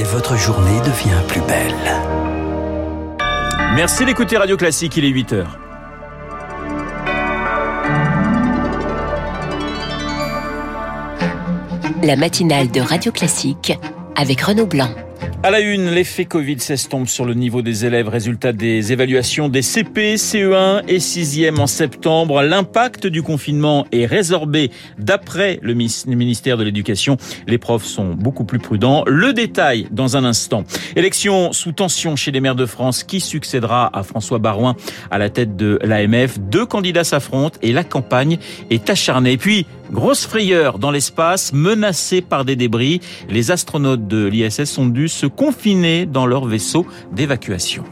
et votre journée devient plus belle. Merci d'écouter Radio Classique, il est 8 heures. La matinale de Radio Classique avec Renaud Blanc. À la une, l'effet Covid s'estompe sur le niveau des élèves. Résultat des évaluations des CP, CE1 et 6e en septembre. L'impact du confinement est résorbé d'après le ministère de l'Éducation. Les profs sont beaucoup plus prudents. Le détail dans un instant. Élection sous tension chez les maires de France. Qui succédera à François Barouin à la tête de l'AMF Deux candidats s'affrontent et la campagne est acharnée. Puis, grosse frayeur dans l'espace, menacée par des débris. Les astronautes de l'ISS sont dû se confiner dans leur vaisseau d'évacuation.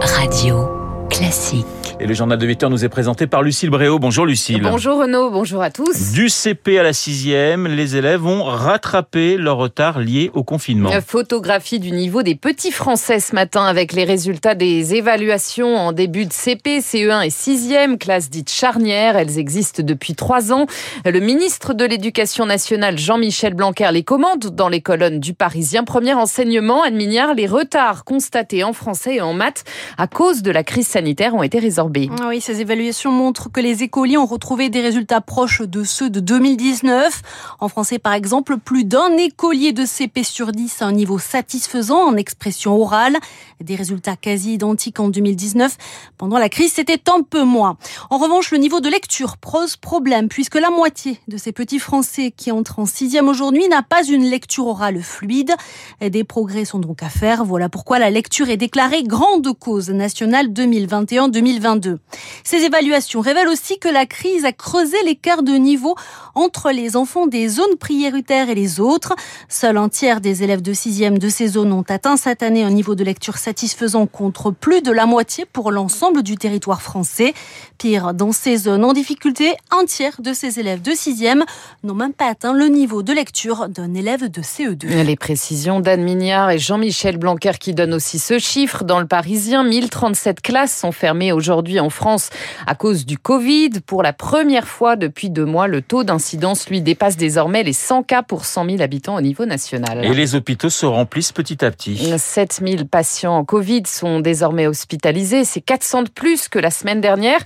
Radio classique. Et le journal de 8 heures nous est présenté par Lucille Bréau. Bonjour Lucille. Bonjour Renaud, bonjour à tous. Du CP à la sixième, les élèves ont rattrapé leur retard lié au confinement. Photographie du niveau des petits Français ce matin avec les résultats des évaluations en début de CP, CE1 et 6e, classe dite charnière. Elles existent depuis trois ans. Le ministre de l'Éducation nationale, Jean-Michel Blanquer, les commande dans les colonnes du Parisien. Premier enseignement, Anne Mignard, les retards constatés en français et en maths à cause de la crise sanitaire ont été Ah oui, ces évaluations montrent que les écoliers ont retrouvé des résultats proches de ceux de 2019. En français, par exemple, plus d'un écolier de CP sur 10 à un niveau satisfaisant en expression orale. Des résultats quasi identiques en 2019. Pendant la crise, c'était un peu moins. En revanche, le niveau de lecture pose problème puisque la moitié de ces petits Français qui entrent en sixième aujourd'hui n'a pas une lecture orale fluide. Des progrès sont donc à faire. Voilà pourquoi la lecture est déclarée grande cause nationale 2021-2022. Ces évaluations révèlent aussi que la crise a creusé l'écart de niveau entre les enfants des zones prioritaires et les autres. Seul un tiers des élèves de 6e de ces zones ont atteint cette année un niveau de lecture satisfaisant contre plus de la moitié pour l'ensemble du territoire français. Pire, dans ces zones en difficulté, un tiers de ces élèves de 6e n'ont même pas atteint le niveau de lecture d'un élève de CE2. Les précisions d'Anne Mignard et Jean-Michel Blanquer qui donnent aussi ce chiffre. Dans le Parisien, 1037 classes sont fermées aujourd'hui en France à cause du Covid. Pour la première fois depuis deux mois, le taux d'incidence, lui, dépasse désormais les 100 cas pour 100 000 habitants au niveau national. Et les hôpitaux se remplissent petit à petit. 7 000 patients Covid sont désormais hospitalisés. C'est 400 de plus que la semaine dernière.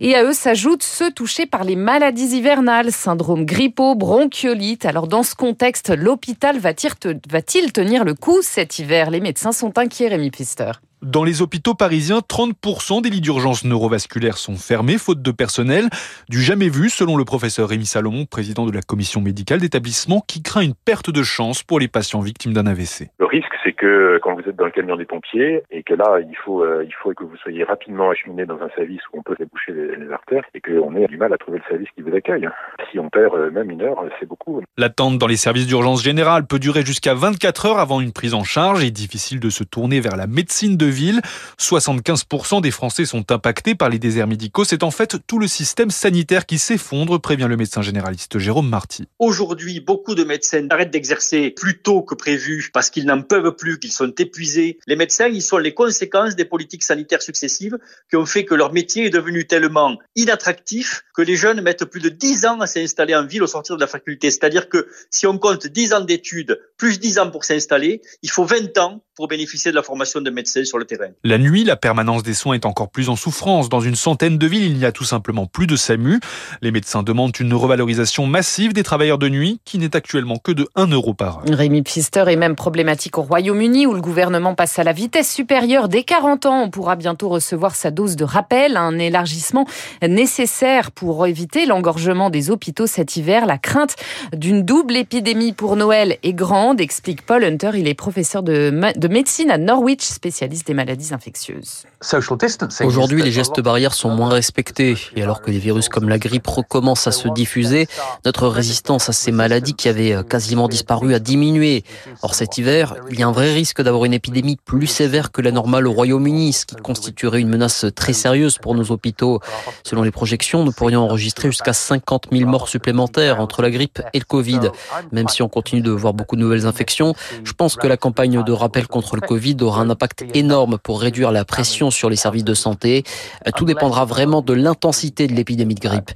Et à eux s'ajoutent ceux touchés par les maladies hivernales, syndrome grippaux, bronchiolite. Alors dans ce contexte, l'hôpital va-t-il tenir le coup cet hiver? Les médecins sont inquiets, Rémi Pfister. Dans les hôpitaux parisiens, 30% des lits d'urgence neurovasculaires sont fermés, faute de personnel. Du jamais vu, selon le professeur Rémi Salomon, président de la commission médicale d'établissement, qui craint une perte de chance pour les patients victimes d'un AVC. Le risque, c'est que quand vous êtes dans le camion des pompiers et que là, il faut, euh, il faut que vous soyez rapidement acheminé dans un service où on peut déboucher les, les artères et qu'on ait du mal à trouver le service qui vous accueille. Si on perd euh, même une heure, c'est beaucoup. L'attente dans les services d'urgence générale peut durer jusqu'à 24 heures avant une prise en charge et difficile de se tourner vers la médecine de ville. 75% des Français sont impactés par les déserts médicaux. C'est en fait tout le système sanitaire qui s'effondre, prévient le médecin généraliste Jérôme Marty. Aujourd'hui, beaucoup de médecins arrêtent d'exercer plus tôt que prévu parce qu'ils n'en peuvent plus, qu'ils sont épuisés. Les médecins, ils sont les conséquences des politiques sanitaires successives qui ont fait que leur métier est devenu tellement inattractif que les jeunes mettent plus de 10 ans à s'installer en ville au sortir de la faculté. C'est-à-dire que si on compte 10 ans d'études plus 10 ans pour s'installer, il faut 20 ans pour bénéficier de la formation de médecin sur le terrain. La nuit, la permanence des soins est encore plus en souffrance. Dans une centaine de villes, il n'y a tout simplement plus de SAMU. Les médecins demandent une revalorisation massive des travailleurs de nuit, qui n'est actuellement que de 1 euro par heure. Rémi Pfister est même problématique au Royaume-Uni, où le gouvernement passe à la vitesse supérieure. Dès 40 ans, on pourra bientôt recevoir sa dose de rappel, un élargissement nécessaire pour éviter l'engorgement des hôpitaux cet hiver. La crainte d'une double épidémie pour Noël est grande, explique Paul Hunter. Il est professeur de, de médecine à Norwich, spécialiste des maladies infectieuses. Aujourd'hui, les gestes barrières sont moins respectés. Et alors que des virus comme la grippe recommencent à se diffuser, notre résistance à ces maladies qui avaient quasiment disparu a diminué. Or, cet hiver, il y a un vrai risque d'avoir une épidémie plus sévère que la normale au Royaume-Uni, ce qui constituerait une menace très sérieuse pour nos hôpitaux. Selon les projections, nous pourrions enregistrer jusqu'à 50 000 morts supplémentaires entre la grippe et le Covid. Même si on continue de voir beaucoup de nouvelles nouvelles infections. Je pense que la campagne de rappel contre le Covid aura un impact énorme pour réduire la pression sur les services de santé. Tout dépendra vraiment de l'intensité de l'épidémie de grippe.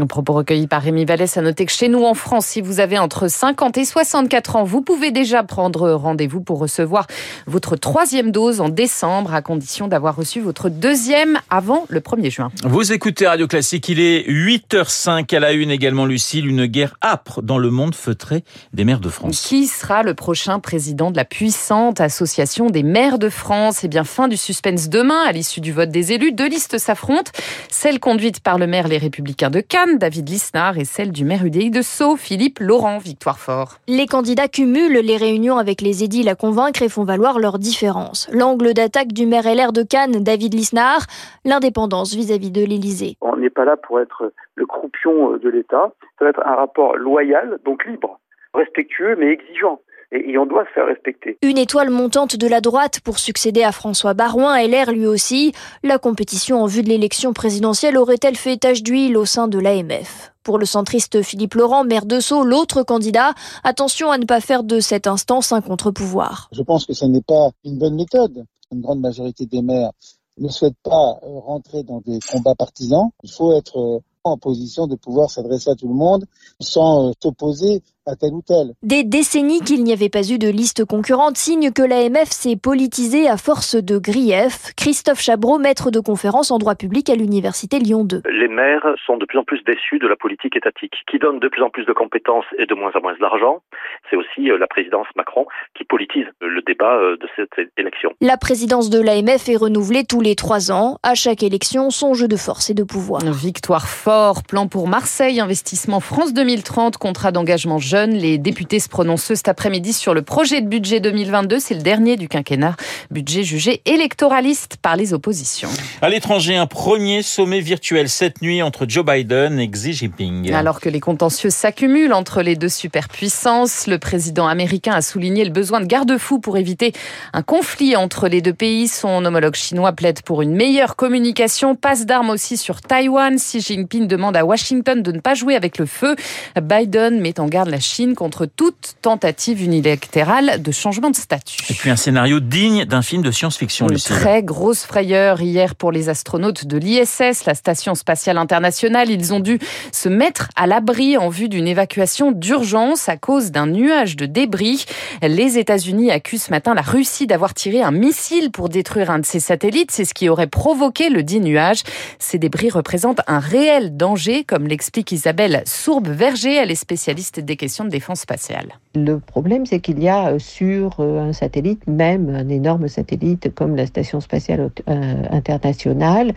Un propos recueilli par Rémi Vallès a noté que chez nous en France, si vous avez entre 50 et 64 ans, vous pouvez déjà prendre rendez-vous pour recevoir votre troisième dose en décembre, à condition d'avoir reçu votre deuxième avant le 1er juin. Vous écoutez Radio Classique, il est 8h05 à la une également, Lucille, une guerre âpre dans le monde feutré des maires de France. Qui sera le prochain président de la puissante association des maires de France Eh bien, fin du suspense demain, à l'issue du vote des élus, deux listes s'affrontent. Celle conduite par le maire Les Républicains de Cannes, David Lisnard, et celle du maire UDI de Sceaux, Philippe Laurent, Victoire Fort. Les candidats cumulent les réunions avec les édiles à convaincre et font valoir leurs différences. L'angle d'attaque du maire LR de Cannes, David Lisnard, l'indépendance vis-à-vis de l'Élysée. On n'est pas là pour être le croupion de l'État. Ça va être un rapport loyal, donc libre, respectueux mais exigeant. Et, on doit se faire respecter. Une étoile montante de la droite pour succéder à François Barouin, LR lui aussi. La compétition en vue de l'élection présidentielle aurait-elle fait tache d'huile au sein de l'AMF pour le centriste Philippe Laurent, maire de Sceaux, l'autre candidat, attention à ne pas faire de cette instance un contre-pouvoir. Je pense que ce n'est pas une bonne méthode. Une grande majorité des maires ne souhaitent pas rentrer dans des combats partisans. Il faut être en position de pouvoir s'adresser à tout le monde sans s'opposer à tel ou tel. Des décennies qu'il n'y avait pas eu de liste concurrente signe que l'AMF s'est politisée à force de griefs. Christophe Chabreau, maître de conférence en droit public à l'université Lyon 2. Les maires sont de plus en plus déçus de la politique étatique, qui donne de plus en plus de compétences et de moins en moins d'argent. C'est aussi la présidence Macron qui politise le débat de cette élection. La présidence de l'AMF est renouvelée tous les trois ans. À chaque élection, son jeu de force et de pouvoir. Victoire fort, plan pour Marseille, investissement France 2030, contrat d'engagement jeunes. Les députés se prononcent cet après-midi sur le projet de budget 2022. C'est le dernier du quinquennat. Budget jugé électoraliste par les oppositions. À l'étranger, un premier sommet virtuel cette nuit entre Joe Biden et Xi Jinping. Alors que les contentieux s'accumulent entre les deux superpuissances, le président américain a souligné le besoin de garde-fous pour éviter un conflit entre les deux pays. Son homologue chinois plaide pour une meilleure communication, passe d'armes aussi sur Taïwan. Xi Jinping demande à Washington de ne pas jouer avec le feu. Biden met en garde la Chine contre toute tentative unilatérale de changement de statut. Et puis un scénario digne d'un film de science-fiction. Une très grosse frayeur hier pour les astronautes de l'ISS, la station spatiale internationale. Ils ont dû se mettre à l'abri en vue d'une évacuation d'urgence à cause d'un nuage de débris. Les États-Unis accusent ce matin la Russie d'avoir tiré un missile pour détruire un de ses satellites. C'est ce qui aurait provoqué le dit nuage. Ces débris représentent un réel danger, comme l'explique Isabelle Sourbe-Verger. Elle est spécialiste des questions de défense spatiale. Le problème, c'est qu'il y a sur un satellite, même un énorme satellite comme la Station spatiale internationale,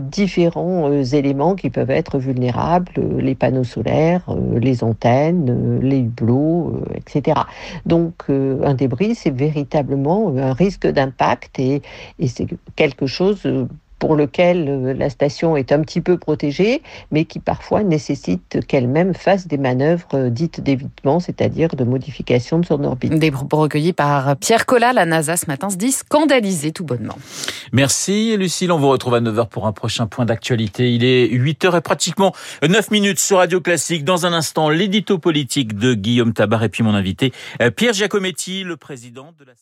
différents éléments qui peuvent être vulnérables, les panneaux solaires, les antennes, les hublots, etc. Donc un débris, c'est véritablement un risque d'impact et c'est quelque chose pour lequel la station est un petit peu protégée, mais qui parfois nécessite qu'elle-même fasse des manœuvres dites d'évitement, c'est-à-dire de modification de son orbite. Des propos recueillis par Pierre Collat, la NASA ce matin se dit scandalisée tout bonnement. Merci Lucille, on vous retrouve à 9h pour un prochain point d'actualité. Il est 8h et pratiquement 9 minutes sur Radio Classique. Dans un instant, l'édito politique de Guillaume Tabar et puis mon invité Pierre Giacometti, le président de la